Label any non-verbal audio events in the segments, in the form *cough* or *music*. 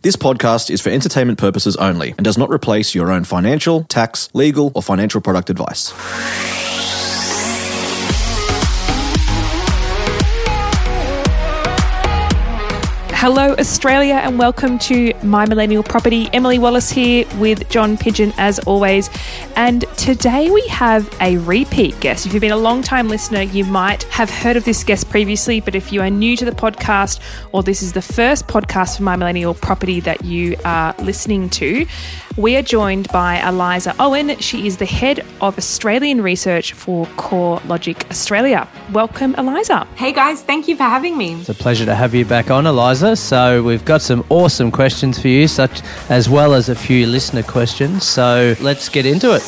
This podcast is for entertainment purposes only and does not replace your own financial, tax, legal, or financial product advice. Hello, Australia, and welcome to My Millennial Property. Emily Wallace here with John Pidgeon, as always. And today we have a repeat guest. If you've been a long time listener, you might have heard of this guest previously, but if you are new to the podcast or this is the first podcast for My Millennial Property that you are listening to, we are joined by Eliza Owen. She is the head of Australian research for CoreLogic Australia. Welcome, Eliza. Hey guys, thank you for having me. It's a pleasure to have you back on, Eliza. So, we've got some awesome questions for you, such as well as a few listener questions. So, let's get into it.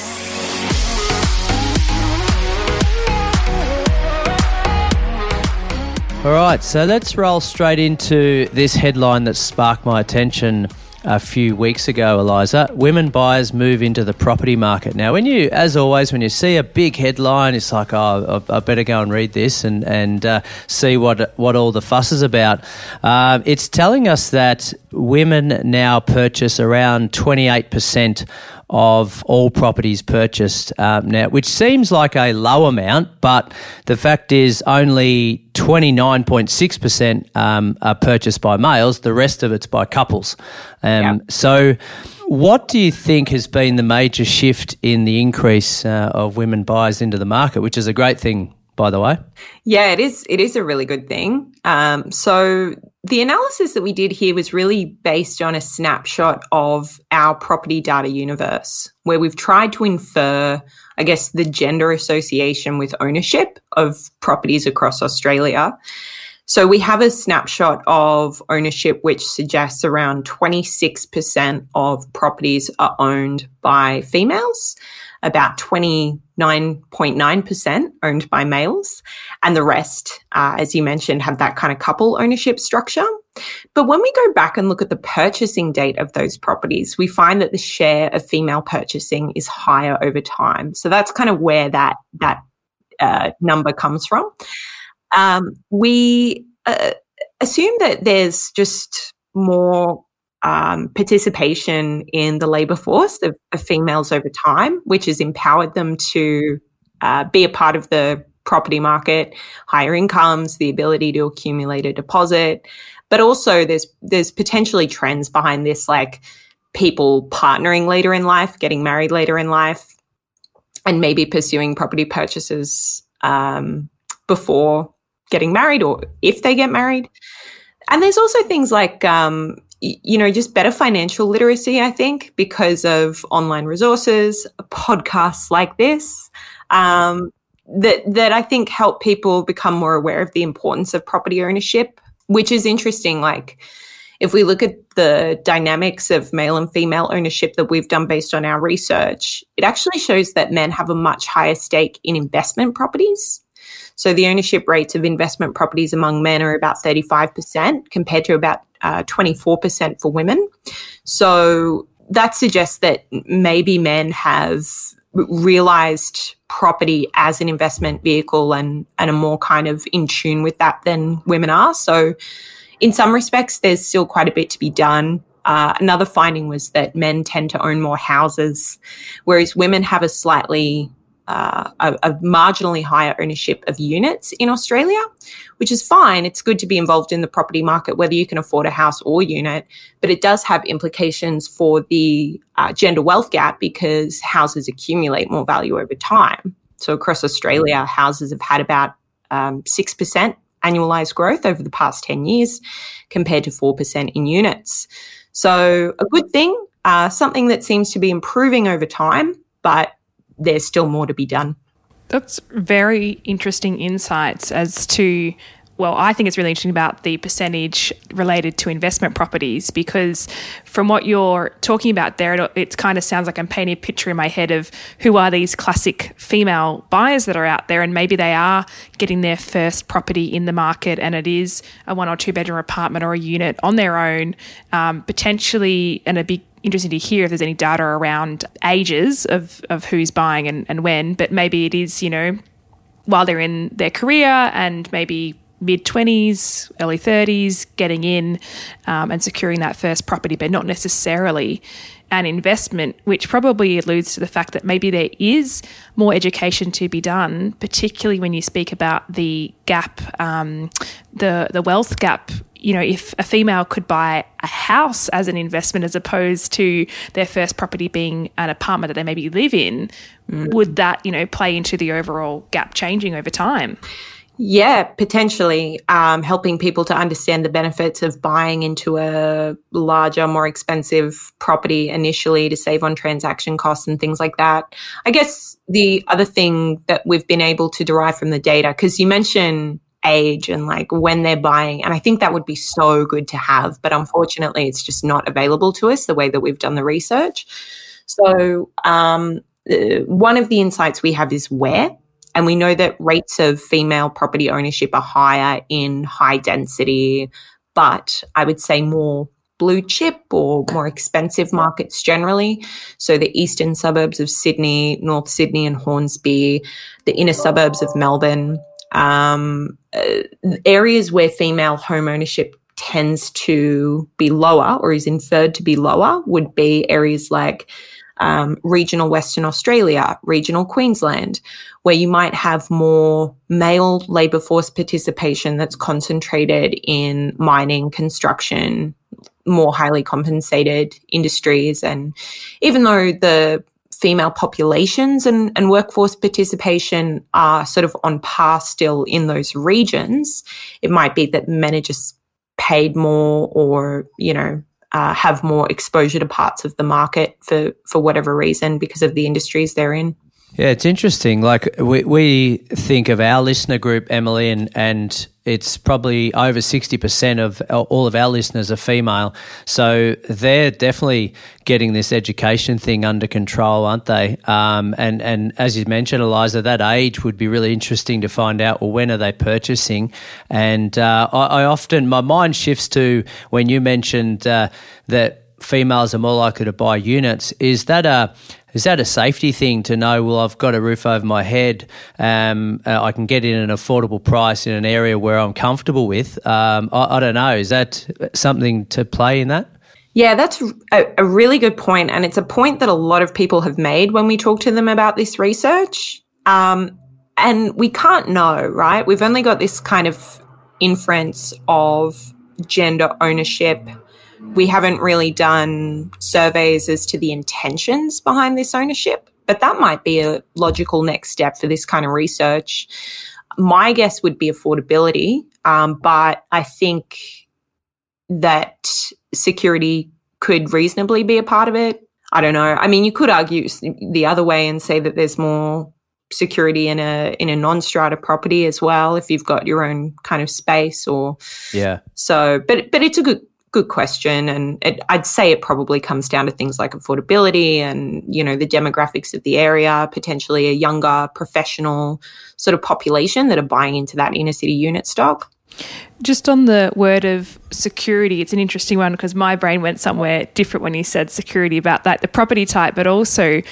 All right, so let's roll straight into this headline that sparked my attention a few weeks ago, Eliza. Women buyers move into the property market. Now, when you, as always, when you see a big headline, it's like, oh, I better go and read this and, and uh, see what, what all the fuss is about. Uh, it's telling us that women now purchase around 28% of all properties purchased um, now, which seems like a low amount, but the fact is only 29.6% um, are purchased by males, the rest of it's by couples. Um, yep. So, what do you think has been the major shift in the increase uh, of women buyers into the market, which is a great thing by the way. Yeah, it is. It is a really good thing. Um, so the analysis that we did here was really based on a snapshot of our property data universe, where we've tried to infer, I guess, the gender association with ownership of properties across Australia. So we have a snapshot of ownership which suggests around 26% of properties are owned by females about 29.9% owned by males. And the rest, uh, as you mentioned, have that kind of couple ownership structure. But when we go back and look at the purchasing date of those properties, we find that the share of female purchasing is higher over time. So that's kind of where that, that uh, number comes from. Um, we uh, assume that there's just more um, participation in the labour force of, of, females over time, which has empowered them to uh, be a part of the property market, higher incomes, the ability to accumulate a deposit, but also there's there's potentially trends behind this, like people partnering later in life, getting married later in life, and maybe pursuing property purchases um, before getting married or if they get married. And there's also things like um, you know, just better financial literacy, I think, because of online resources, podcasts like this, um, that, that I think help people become more aware of the importance of property ownership, which is interesting. Like, if we look at the dynamics of male and female ownership that we've done based on our research, it actually shows that men have a much higher stake in investment properties. So the ownership rates of investment properties among men are about 35% compared to about uh, 24% for women. So that suggests that maybe men have realized property as an investment vehicle and, and are more kind of in tune with that than women are. So in some respects, there's still quite a bit to be done. Uh, another finding was that men tend to own more houses, whereas women have a slightly uh, a, a, marginally higher ownership of units in Australia, which is fine. It's good to be involved in the property market, whether you can afford a house or unit, but it does have implications for the uh, gender wealth gap because houses accumulate more value over time. So across Australia, houses have had about um, 6% annualized growth over the past 10 years compared to 4% in units. So a good thing, uh, something that seems to be improving over time, but there's still more to be done. That's very interesting insights as to well, I think it's really interesting about the percentage related to investment properties because from what you're talking about there, it, it kind of sounds like I'm painting a picture in my head of who are these classic female buyers that are out there, and maybe they are getting their first property in the market, and it is a one or two bedroom apartment or a unit on their own, um, potentially, and a big interesting to hear if there's any data around ages of, of who's buying and, and when, but maybe it is, you know, while they're in their career and maybe mid 20s, early 30s, getting in um, and securing that first property, but not necessarily an investment, which probably alludes to the fact that maybe there is more education to be done, particularly when you speak about the gap, um, the the wealth gap. You know, if a female could buy a house as an investment as opposed to their first property being an apartment that they maybe live in, mm. would that you know play into the overall gap changing over time? Yeah, potentially um, helping people to understand the benefits of buying into a larger, more expensive property initially to save on transaction costs and things like that. I guess the other thing that we've been able to derive from the data, because you mentioned age and like when they're buying, and I think that would be so good to have, but unfortunately, it's just not available to us the way that we've done the research. So, um, uh, one of the insights we have is where. And we know that rates of female property ownership are higher in high density, but I would say more blue chip or more expensive markets generally. So the eastern suburbs of Sydney, North Sydney and Hornsby, the inner suburbs of Melbourne, um, uh, areas where female home ownership tends to be lower or is inferred to be lower would be areas like um, regional Western Australia, regional Queensland, where you might have more male labour force participation that's concentrated in mining, construction, more highly compensated industries. And even though the female populations and, and workforce participation are sort of on par still in those regions, it might be that men are just paid more or, you know, uh, have more exposure to parts of the market for for whatever reason because of the industries they're in. Yeah, it's interesting. Like we, we think of our listener group, Emily, and, and it's probably over 60% of all of our listeners are female. So they're definitely getting this education thing under control, aren't they? Um, and, and as you mentioned, Eliza, that age would be really interesting to find out, well, when are they purchasing? And uh, I, I, often, my mind shifts to when you mentioned uh, that females are more likely to buy units. Is that a is that a safety thing to know? Well, I've got a roof over my head. Um, uh, I can get in an affordable price in an area where I'm comfortable with. Um, I, I, don't know. Is that something to play in that? Yeah, that's a, a really good point, and it's a point that a lot of people have made when we talk to them about this research. Um, and we can't know, right? We've only got this kind of inference of gender ownership we haven't really done surveys as to the intentions behind this ownership, but that might be a logical next step for this kind of research. My guess would be affordability, um, but I think that security could reasonably be a part of it. I don't know. I mean, you could argue the other way and say that there's more security in a in a non-strata property as well if you've got your own kind of space or yeah so but but it's a good good question and it, i'd say it probably comes down to things like affordability and you know the demographics of the area potentially a younger professional sort of population that are buying into that inner city unit stock. Just on the word of security, it's an interesting one because my brain went somewhere different when you said security about that, the property type, but also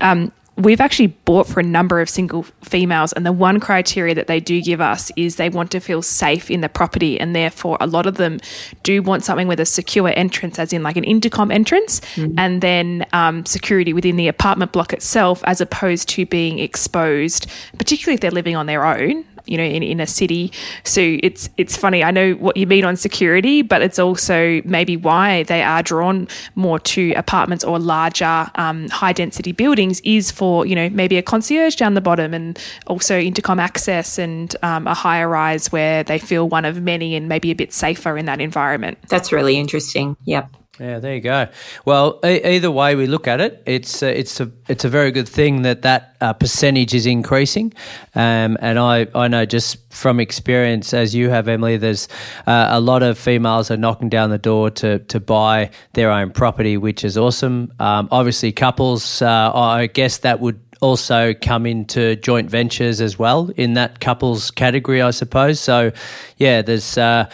um, we've actually bought for a number of single females and the one criteria that they do give us is they want to feel safe in the property and therefore a lot of them do want something with a secure entrance as in like an intercom entrance mm. and then um, security within the apartment block itself as opposed to being exposed particularly if they're living on their own you know, in, in a city. So it's it's funny. I know what you mean on security, but it's also maybe why they are drawn more to apartments or larger, um, high density buildings is for you know maybe a concierge down the bottom and also intercom access and um, a higher rise where they feel one of many and maybe a bit safer in that environment. That's really interesting. Yep. Yeah, there you go. Well, either way we look at it, it's uh, it's a it's a very good thing that that uh, percentage is increasing, um, and I I know just from experience as you have, Emily, there's uh, a lot of females are knocking down the door to to buy their own property, which is awesome. Um, obviously, couples, uh, I guess that would also come into joint ventures as well in that couples category, I suppose. So, yeah, there's uh,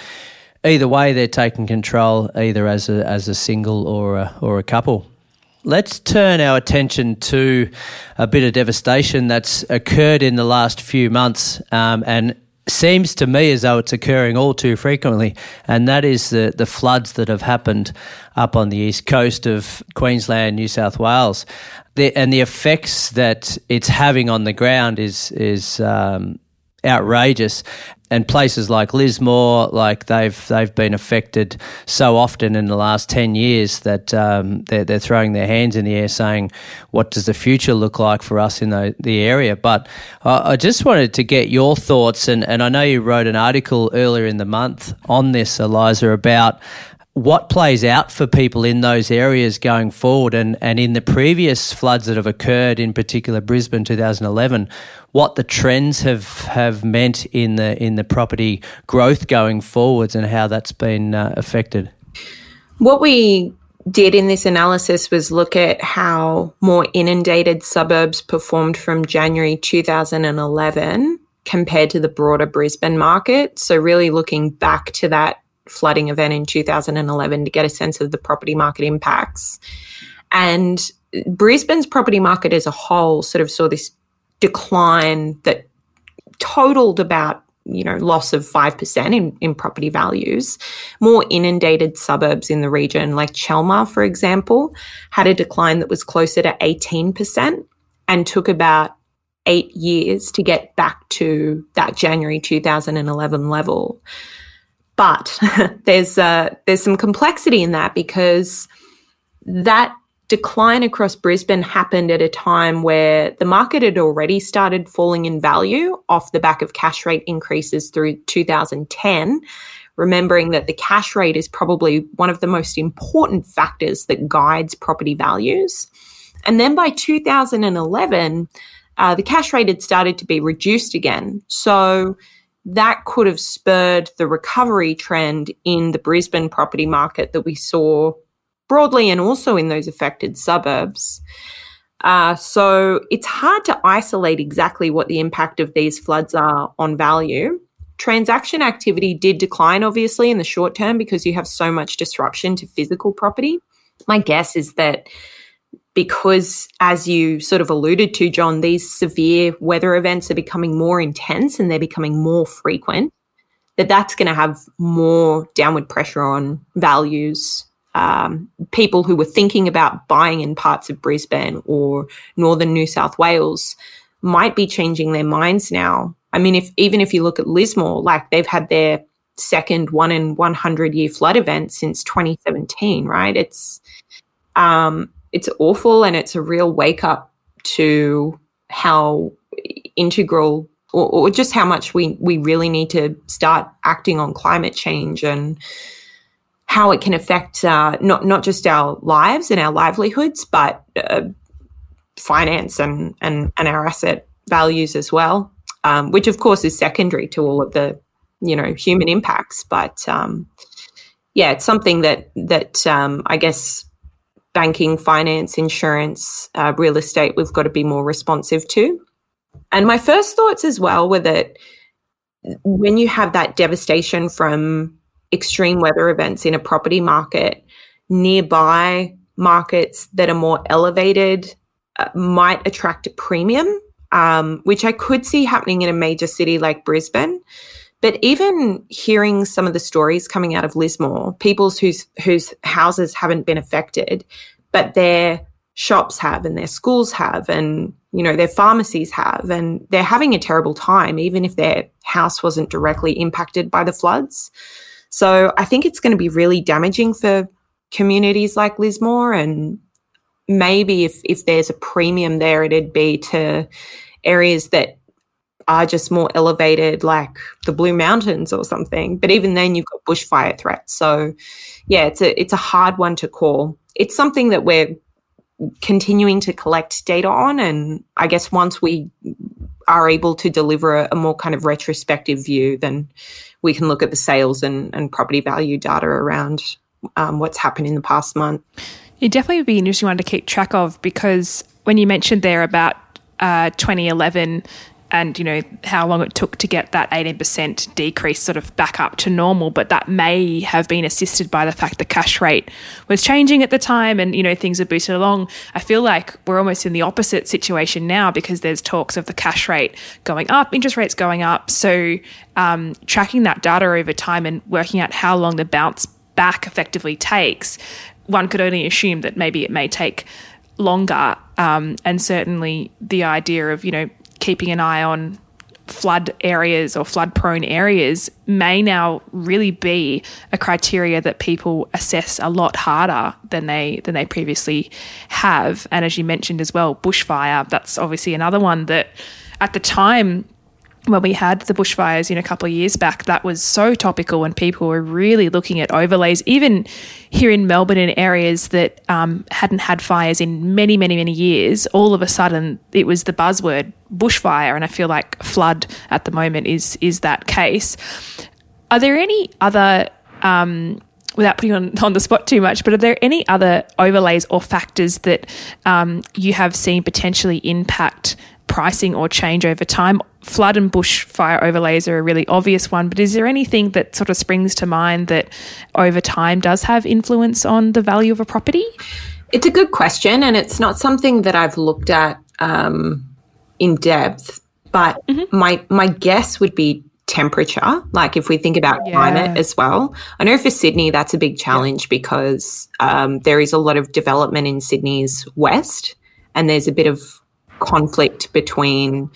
either way, they're taking control either as a as a single or a, or a couple. Let's turn our attention to a bit of devastation that's occurred in the last few months, um, and seems to me as though it's occurring all too frequently, and that is the the floods that have happened up on the east coast of Queensland, New South Wales, the, and the effects that it's having on the ground is is um, outrageous and places like Lismore, like they've they've been affected so often in the last ten years that um, they're, they're throwing their hands in the air, saying, "What does the future look like for us in the, the area?" But uh, I just wanted to get your thoughts, and, and I know you wrote an article earlier in the month on this, Eliza, about what plays out for people in those areas going forward and, and in the previous floods that have occurred, in particular Brisbane 2011, what the trends have, have meant in the in the property growth going forwards and how that's been uh, affected. What we did in this analysis was look at how more inundated suburbs performed from January 2011 compared to the broader Brisbane market. So really looking back to that flooding event in 2011 to get a sense of the property market impacts. And Brisbane's property market as a whole sort of saw this decline that totaled about you know loss of 5% in, in property values more inundated suburbs in the region like chelmer for example had a decline that was closer to 18% and took about eight years to get back to that january 2011 level but *laughs* there's uh, there's some complexity in that because that decline across Brisbane happened at a time where the market had already started falling in value off the back of cash rate increases through 2010. Remembering that the cash rate is probably one of the most important factors that guides property values. And then by 2011, uh, the cash rate had started to be reduced again. So that could have spurred the recovery trend in the Brisbane property market that we saw broadly and also in those affected suburbs. Uh, so it's hard to isolate exactly what the impact of these floods are on value. Transaction activity did decline, obviously, in the short term because you have so much disruption to physical property. My guess is that because, as you sort of alluded to, John, these severe weather events are becoming more intense and they're becoming more frequent, that that's going to have more downward pressure on values. Um, people who were thinking about buying in parts of Brisbane or northern New South Wales might be changing their minds now. I mean, if even if you look at Lismore, like they've had their second one in 100 year flood event since 2017, right? It's, um, it's awful and it's a real wake up to how integral or, or, just how much we, we really need to start acting on climate change and how it can affect uh, not not just our lives and our livelihoods, but uh, finance and, and and our asset values as well, um, which of course is secondary to all of the you know human impacts. But um, yeah, it's something that that um, I guess banking, finance, insurance, uh, real estate, we've got to be more responsive to. And my first thoughts as well were that when you have that devastation from extreme weather events in a property market, nearby markets that are more elevated uh, might attract a premium, um, which I could see happening in a major city like Brisbane. But even hearing some of the stories coming out of Lismore, people's whose whose houses haven't been affected, but their shops have and their schools have and you know their pharmacies have and they're having a terrible time even if their house wasn't directly impacted by the floods. So I think it's going to be really damaging for communities like Lismore and maybe if if there's a premium there it'd be to areas that are just more elevated, like the Blue Mountains or something. But even then, you've got bushfire threats. So, yeah, it's a it's a hard one to call. It's something that we're continuing to collect data on, and I guess once we are able to deliver a, a more kind of retrospective view, then we can look at the sales and, and property value data around um, what's happened in the past month. It definitely would be an interesting one to keep track of because when you mentioned there about uh, 2011 and you know how long it took to get that 18% decrease sort of back up to normal but that may have been assisted by the fact the cash rate was changing at the time and you know things are boosted along. I feel like we're almost in the opposite situation now because there's talks of the cash rate going up interest rates going up. So um, tracking that data over time and working out how long the bounce back effectively takes one could only assume that maybe it may take longer. Um, and certainly the idea of you know keeping an eye on flood areas or flood prone areas may now really be a criteria that people assess a lot harder than they than they previously have. And as you mentioned as well bushfire that's obviously another one that at the time when we had the bushfires in a couple of years back, that was so topical and people were really looking at overlays, even here in Melbourne in areas that um, hadn't had fires in many, many, many years. All of a sudden, it was the buzzword bushfire, and I feel like flood at the moment is is that case. Are there any other um, without putting on, on the spot too much, but are there any other overlays or factors that um, you have seen potentially impact pricing or change over time? Flood and bushfire overlays are a really obvious one, but is there anything that sort of springs to mind that over time does have influence on the value of a property? It's a good question, and it's not something that I've looked at um, in depth. But mm-hmm. my my guess would be temperature. Like if we think about yeah. climate as well, I know for Sydney that's a big challenge yeah. because um, there is a lot of development in Sydney's west, and there's a bit of conflict between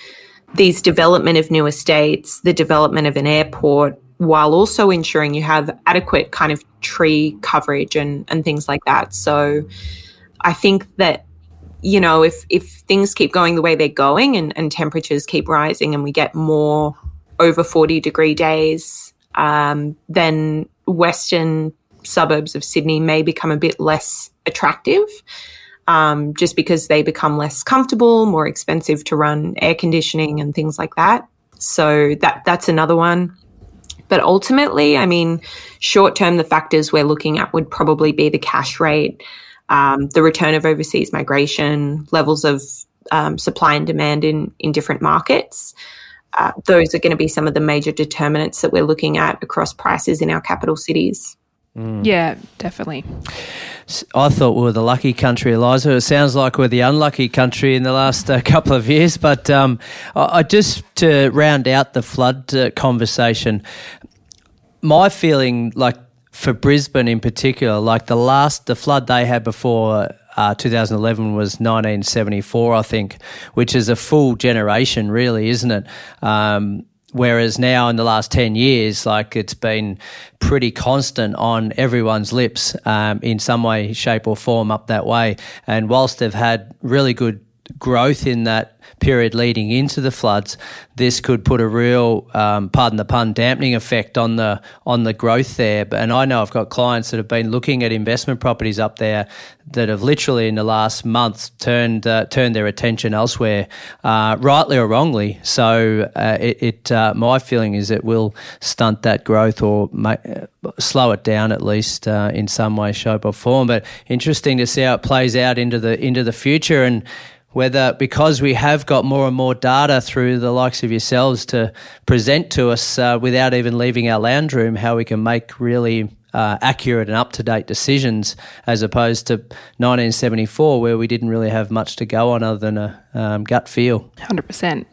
these development of new estates, the development of an airport, while also ensuring you have adequate kind of tree coverage and, and things like that. So I think that, you know, if, if things keep going the way they're going and, and temperatures keep rising and we get more over 40 degree days, um, then Western suburbs of Sydney may become a bit less attractive um, just because they become less comfortable, more expensive to run air conditioning and things like that. So that that's another one. But ultimately, I mean, short term, the factors we're looking at would probably be the cash rate, um, the return of overseas migration, levels of um, supply and demand in in different markets. Uh, those are going to be some of the major determinants that we're looking at across prices in our capital cities. Mm. Yeah, definitely. I thought we were the lucky country, Eliza. It sounds like we're the unlucky country in the last uh, *laughs* couple of years. But um, I, I, just to round out the flood uh, conversation, my feeling, like for Brisbane in particular, like the last the flood they had before uh, 2011 was 1974, I think, which is a full generation, really, isn't it? Um, Whereas now in the last 10 years, like it's been pretty constant on everyone's lips um, in some way, shape, or form up that way. And whilst they've had really good growth in that period leading into the floods, this could put a real, um, pardon the pun, dampening effect on the on the growth there. And I know I've got clients that have been looking at investment properties up there that have literally in the last month turned uh, turned their attention elsewhere, uh, rightly or wrongly. So uh, it, it uh, my feeling is it will stunt that growth or uh, slow it down at least uh, in some way, shape, or form. But interesting to see how it plays out into the into the future and whether because we have got more and more data through the likes of yourselves to present to us uh, without even leaving our lounge room, how we can make really uh, accurate and up to date decisions as opposed to 1974, where we didn't really have much to go on other than a um, gut feel. 100%.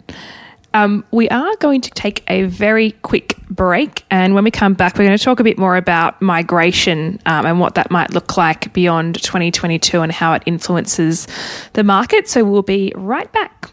Um, we are going to take a very quick break. And when we come back, we're going to talk a bit more about migration um, and what that might look like beyond 2022 and how it influences the market. So we'll be right back.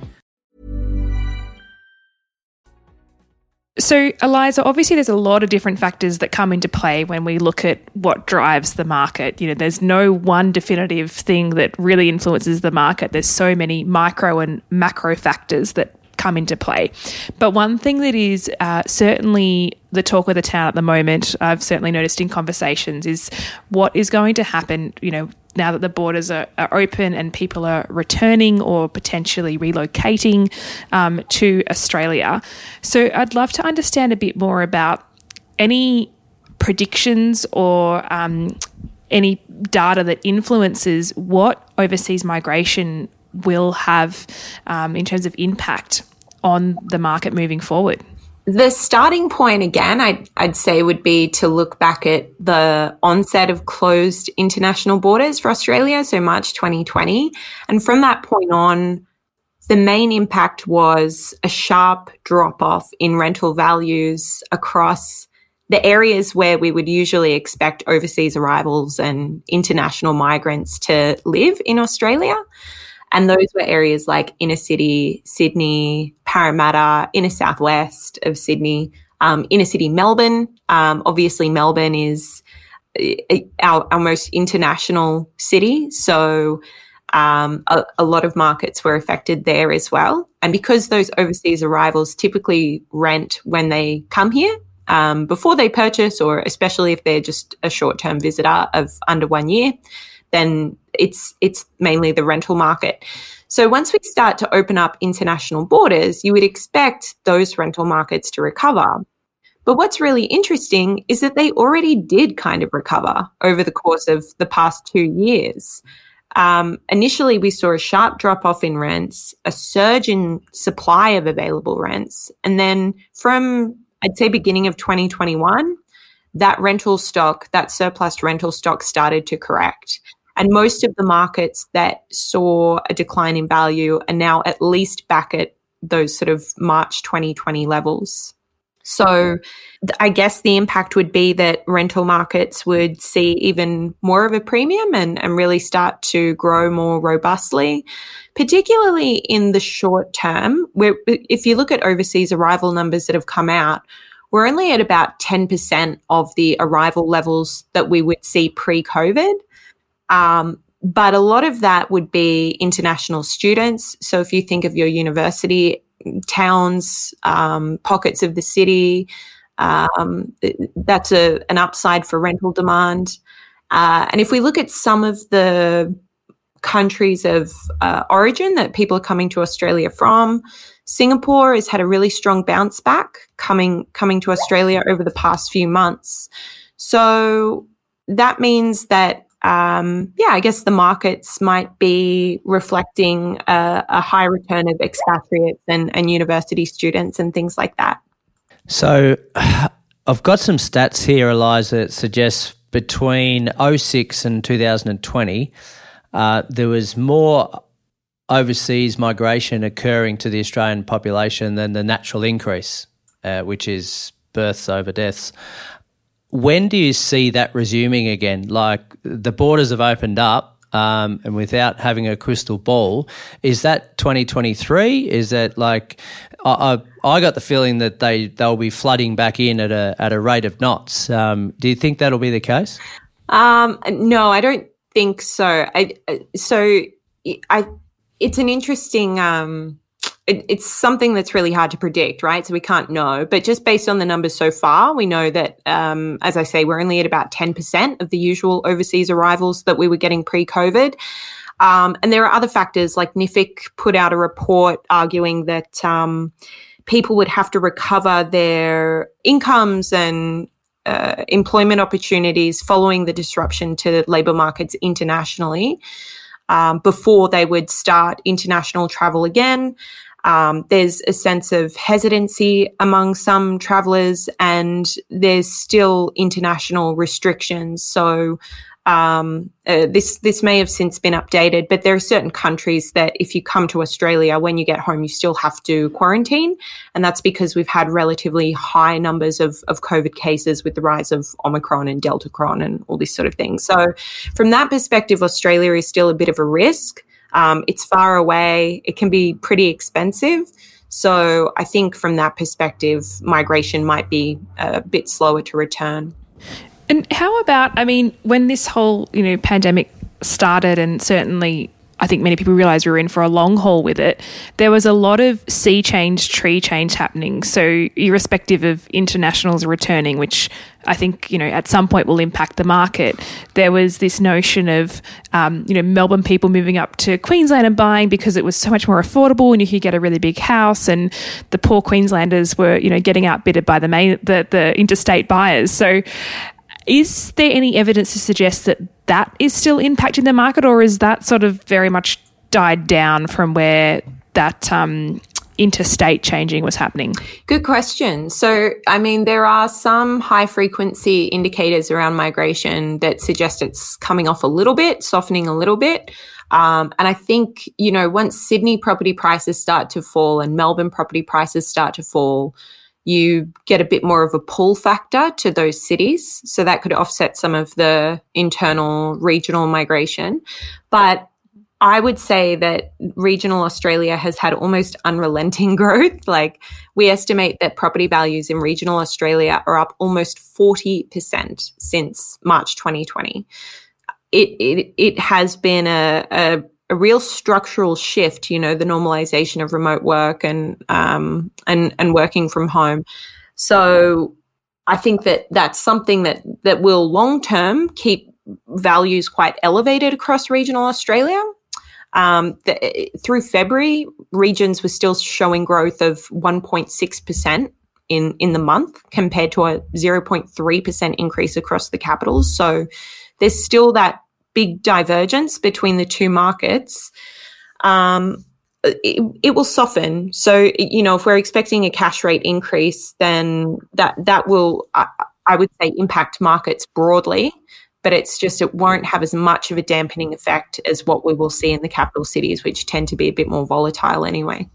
So, Eliza, obviously, there's a lot of different factors that come into play when we look at what drives the market. You know, there's no one definitive thing that really influences the market. There's so many micro and macro factors that come into play. But one thing that is uh, certainly the talk of the town at the moment, I've certainly noticed in conversations, is what is going to happen, you know, now that the borders are, are open and people are returning or potentially relocating um, to Australia. So I'd love to understand a bit more about any predictions or um, any data that influences what overseas migration will have um, in terms of impact on the market moving forward? The starting point, again, I'd, I'd say would be to look back at the onset of closed international borders for Australia, so March 2020. And from that point on, the main impact was a sharp drop off in rental values across the areas where we would usually expect overseas arrivals and international migrants to live in Australia. And those were areas like inner city, Sydney, Parramatta, inner southwest of Sydney, um, inner city Melbourne. Um, obviously, Melbourne is uh, our, our most international city. So um, a, a, lot of markets were affected there as well. And because those overseas arrivals typically rent when they come here, um, before they purchase, or especially if they're just a short term visitor of under one year, then it's it's mainly the rental market. So once we start to open up international borders, you would expect those rental markets to recover. But what's really interesting is that they already did kind of recover over the course of the past two years. Um, initially, we saw a sharp drop off in rents, a surge in supply of available rents, and then from I'd say beginning of 2021, that rental stock, that surplus rental stock started to correct. And most of the markets that saw a decline in value are now at least back at those sort of March 2020 levels. So I guess the impact would be that rental markets would see even more of a premium and, and really start to grow more robustly, particularly in the short term. Where if you look at overseas arrival numbers that have come out, we're only at about 10% of the arrival levels that we would see pre COVID. Um, but a lot of that would be international students. So if you think of your university towns, um, pockets of the city, um, that's a, an upside for rental demand. Uh, and if we look at some of the countries of uh, origin that people are coming to Australia from, Singapore has had a really strong bounce back coming coming to Australia over the past few months. So that means that um, yeah, I guess the markets might be reflecting a, a high return of expatriates and, and university students and things like that. So *sighs* I've got some stats here, Eliza, that suggests between 06 and 2020, uh, there was more overseas migration occurring to the Australian population than the natural increase, uh, which is births over deaths. When do you see that resuming again? Like the borders have opened up, um, and without having a crystal ball, is that 2023? Is that like I, I, I got the feeling that they they'll be flooding back in at a at a rate of knots. Um, do you think that'll be the case? Um, no, I don't think so. I so I it's an interesting um it, it's something that's really hard to predict, right? So we can't know. But just based on the numbers so far, we know that, um, as I say, we're only at about 10% of the usual overseas arrivals that we were getting pre COVID. Um, and there are other factors, like NIFIC put out a report arguing that um, people would have to recover their incomes and uh, employment opportunities following the disruption to labour markets internationally um, before they would start international travel again. Um, there's a sense of hesitancy among some travelers, and there's still international restrictions. So, um, uh, this this may have since been updated, but there are certain countries that if you come to Australia, when you get home, you still have to quarantine, and that's because we've had relatively high numbers of of COVID cases with the rise of Omicron and Delta Cron and all this sort of thing. So, from that perspective, Australia is still a bit of a risk. Um, it's far away. It can be pretty expensive. So I think from that perspective, migration might be a bit slower to return. And how about, I mean, when this whole, you know, pandemic started and certainly I think many people realized we were in for a long haul with it. There was a lot of sea change, tree change happening. So, irrespective of internationals returning, which I think you know at some point will impact the market, there was this notion of um, you know Melbourne people moving up to Queensland and buying because it was so much more affordable and you could get a really big house, and the poor Queenslanders were you know getting outbidded by the main the, the interstate buyers. So is there any evidence to suggest that that is still impacting the market, or is that sort of very much died down from where that um, interstate changing was happening? Good question. So, I mean, there are some high frequency indicators around migration that suggest it's coming off a little bit, softening a little bit. Um, and I think, you know, once Sydney property prices start to fall and Melbourne property prices start to fall, you get a bit more of a pull factor to those cities. So that could offset some of the internal regional migration. But I would say that regional Australia has had almost unrelenting *laughs* growth. Like we estimate that property values in regional Australia are up almost 40% since March 2020. It, it, it has been a, a a real structural shift, you know, the normalization of remote work and um, and and working from home. So I think that that's something that that will long term keep values quite elevated across regional Australia. Um, the, through February, regions were still showing growth of 1.6 percent in in the month compared to a 0.3 percent increase across the capitals. So there's still that big divergence between the two markets, um, it, it, will soften. So, you know, if we're expecting a cash rate increase, then that that will, I, I would say, impact markets broadly. But it's just it won't have as much of a dampening effect as what we will see in the capital cities, which tend to be a bit more volatile anyway.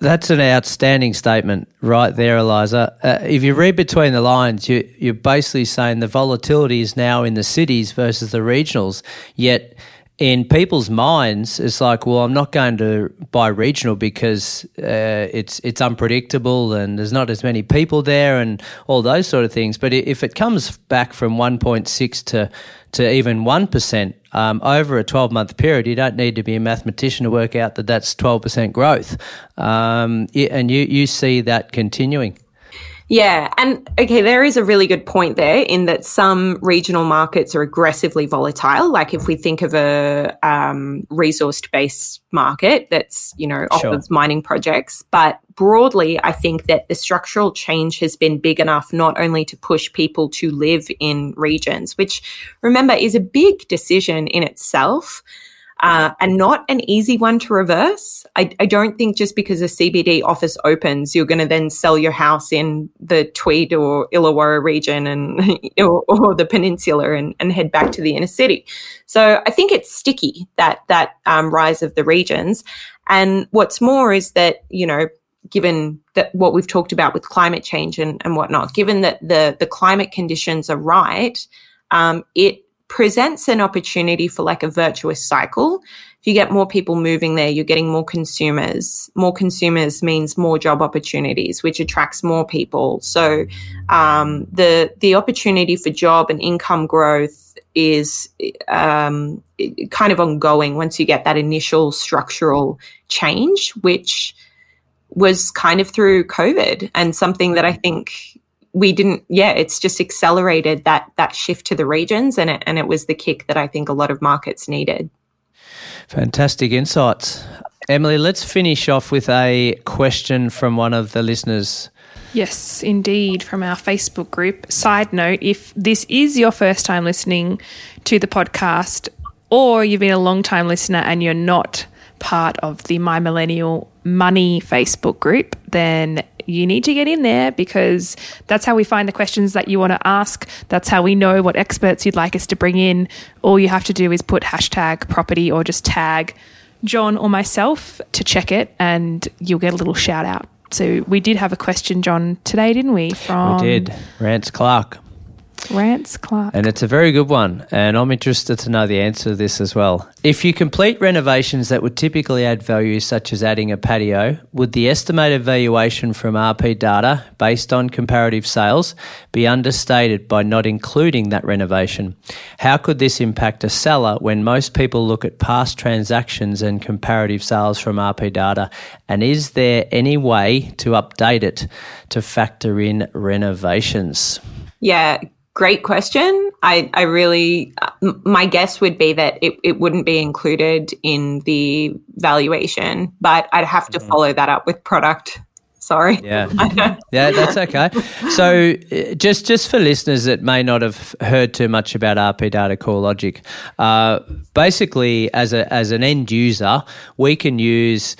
That's an outstanding statement right there, Eliza. Uh, if you read between the lines, you, you're basically saying the volatility is now in the cities versus the regionals, yet in people's minds, it's like, well, I'm not going to buy regional because uh, it's it's unpredictable and there's not as many people there and all those sort of things. But if it comes back from 1.6 to to even 1% um, over a 12 month period, you don't need to be a mathematician to work out that that's 12% growth. Um, and you, you see that continuing. Yeah. And okay, there is a really good point there in that some regional markets are aggressively volatile. Like if we think of a um, resource based market that's, you know, offers sure. mining projects. But broadly, I think that the structural change has been big enough not only to push people to live in regions, which remember is a big decision in itself. Uh, and not an easy one to reverse. I, I, don't think just because a CBD office opens, you're going to then sell your house in the Tweed or Illawarra region and *laughs* or, or the peninsula and, and, head back to the inner city. So I think it's sticky that that um, rise of the regions. And what's more is that you know given that what we've talked about with climate change and, and whatnot, given that the the climate conditions are right, um, it presents an opportunity for like a virtuous cycle. If you get more people moving there, you're getting more consumers. More consumers means more job opportunities, which attracts more people. So um, the the opportunity for job and income growth is um, kind of ongoing once you get that initial structural change, which was kind of through COVID and something that I think we didn't yeah it's just accelerated that that shift to the regions and it, and it was the kick that i think a lot of markets needed. Fantastic insights. Emily let's finish off with a question from one of the listeners. Yes indeed from our facebook group. Side note if this is your first time listening to the podcast or you've been a long time listener and you're not part of the my millennial money facebook group then you need to get in there because that's how we find the questions that you want to ask. That's how we know what experts you'd like us to bring in. All you have to do is put hashtag property or just tag John or myself to check it, and you'll get a little shout out. So we did have a question, John, today, didn't we? From we did. Rance Clark. Rance Clark. And it's a very good one. And I'm interested to know the answer to this as well. If you complete renovations that would typically add value, such as adding a patio, would the estimated valuation from RP data based on comparative sales be understated by not including that renovation? How could this impact a seller when most people look at past transactions and comparative sales from RP data? And is there any way to update it to factor in renovations? Yeah, Great question. I, I really, my guess would be that it, it wouldn't be included in the valuation, but I'd have to mm-hmm. follow that up with product. Sorry. Yeah. *laughs* yeah, that's okay. So, uh, just just for listeners that may not have heard too much about RP Data CoreLogic, uh, basically, as a as an end user, we can use.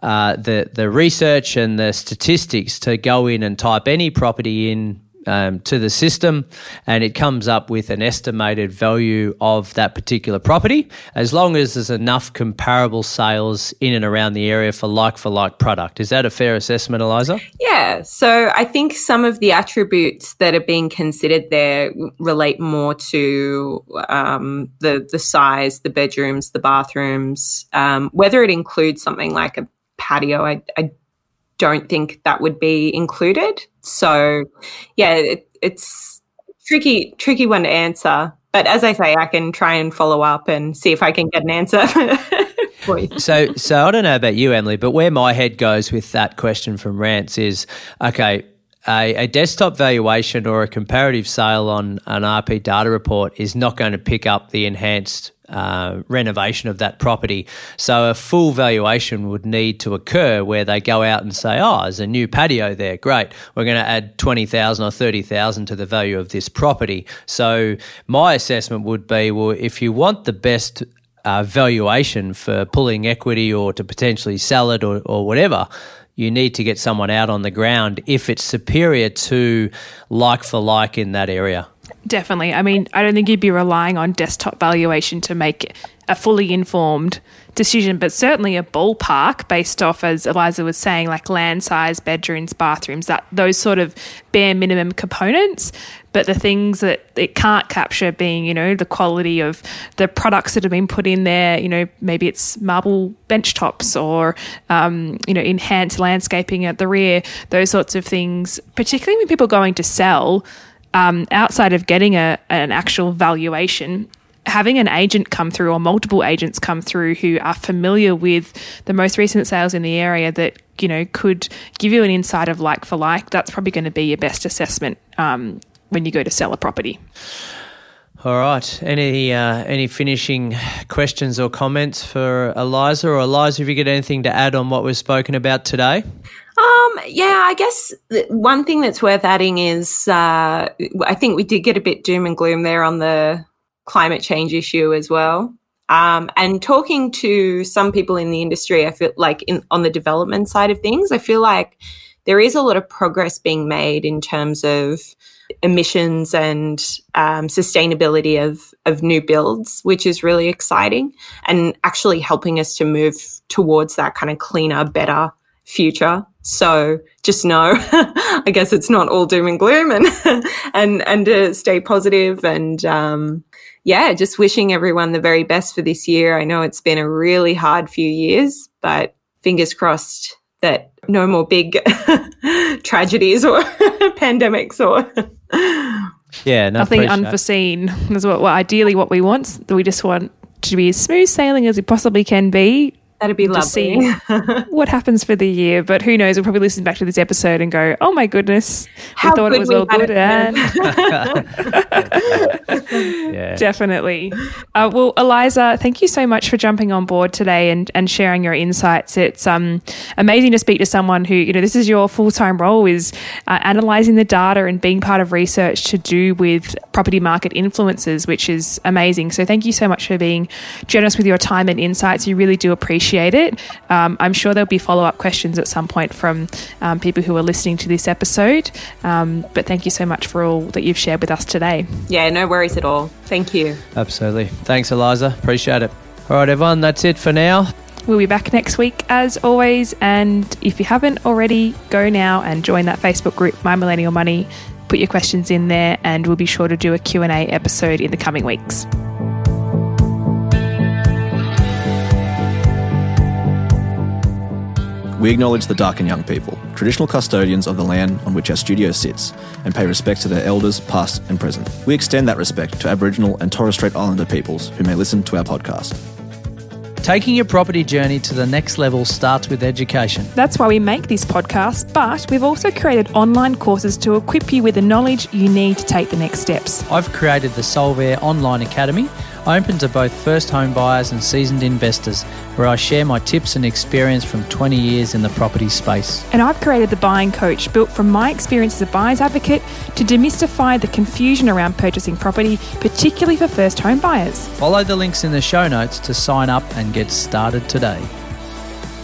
Uh, the the research and the statistics to go in and type any property in um, to the system and it comes up with an estimated value of that particular property as long as there's enough comparable sales in and around the area for like for like product. Is that a fair assessment, Eliza? Yeah. So I think some of the attributes that are being considered there relate more to um, the, the size, the bedrooms, the bathrooms, um, whether it includes something like a patio. I, I don't think that would be included. So, yeah, it, it's tricky, tricky one to answer. But as I say, I can try and follow up and see if I can get an answer. *laughs* so, so I don't know about you, Emily, but where my head goes with that question from Rance is, okay, a, a, desktop valuation or a comparative sale on an RP data report is not going to pick up the enhanced uh, renovation of that property. So a full valuation would need to occur where they go out and say, "Oh, there's a new patio there. Great, we're going to add twenty thousand or thirty thousand to the value of this property." So my assessment would be, well, if you want the best uh, valuation for pulling equity or to potentially sell it or, or whatever, you need to get someone out on the ground if it's superior to like for like in that area. Definitely. I mean, I don't think you'd be relying on desktop valuation to make a fully informed decision, but certainly a ballpark based off, as Eliza was saying, like land size, bedrooms, bathrooms, that those sort of bare minimum components. But the things that it can't capture being, you know, the quality of the products that have been put in there, you know, maybe it's marble bench tops or, um, you know, enhanced landscaping at the rear, those sorts of things, particularly when people are going to sell um, outside of getting a, an actual valuation, having an agent come through or multiple agents come through who are familiar with the most recent sales in the area that you know could give you an insight of like for like that's probably going to be your best assessment um, when you go to sell a property. All right. Any uh, any finishing questions or comments for eliza? Or eliza have you got anything to add on what we've spoken about today um, yeah, I guess one thing that's worth adding is uh, I think we did get a bit doom and gloom there on the climate change issue as well. Um, and talking to some people in the industry, I feel like in, on the development side of things, I feel like there is a lot of progress being made in terms of emissions and um, sustainability of of new builds, which is really exciting and actually helping us to move towards that kind of cleaner, better future. So just know, *laughs* I guess it's not all doom and gloom, and *laughs* and and to stay positive and um, yeah, just wishing everyone the very best for this year. I know it's been a really hard few years, but fingers crossed that no more big *laughs* tragedies or pandemics or yeah, no, nothing unforeseen is what well, ideally what we want. We just want to be as smooth sailing as we possibly can be That'd be lovely. see *laughs* what happens for the year. But who knows? We'll probably listen back to this episode and go, "Oh my goodness, How we thought it was all good." And *laughs* *laughs* yeah. definitely. Uh, well, Eliza, thank you so much for jumping on board today and, and sharing your insights. It's um, amazing to speak to someone who you know this is your full time role is uh, analyzing the data and being part of research to do with property market influences, which is amazing. So thank you so much for being generous with your time and insights. You really do appreciate it. Um, I'm sure there'll be follow up questions at some point from um, people who are listening to this episode. Um, but thank you so much for all that you've shared with us today. Yeah, no worries at all. Thank you. Absolutely. Thanks, Eliza. Appreciate it. All right, everyone, that's it for now. We'll be back next week as always. And if you haven't already, go now and join that Facebook group, My Millennial Money. Put your questions in there and we'll be sure to do a Q&A episode in the coming weeks. We acknowledge the Darkinjung people, traditional custodians of the land on which our studio sits, and pay respect to their elders, past and present. We extend that respect to Aboriginal and Torres Strait Islander peoples who may listen to our podcast. Taking your property journey to the next level starts with education. That's why we make this podcast, but we've also created online courses to equip you with the knowledge you need to take the next steps. I've created the Solvair Online Academy, open to both first home buyers and seasoned investors, where I share my tips and experience from 20 years in the property space. And I've created the Buying Coach, built from my experience as a buyer's advocate to demystify the confusion around purchasing property, particularly for first home buyers. Follow the links in the show notes to sign up and get started today.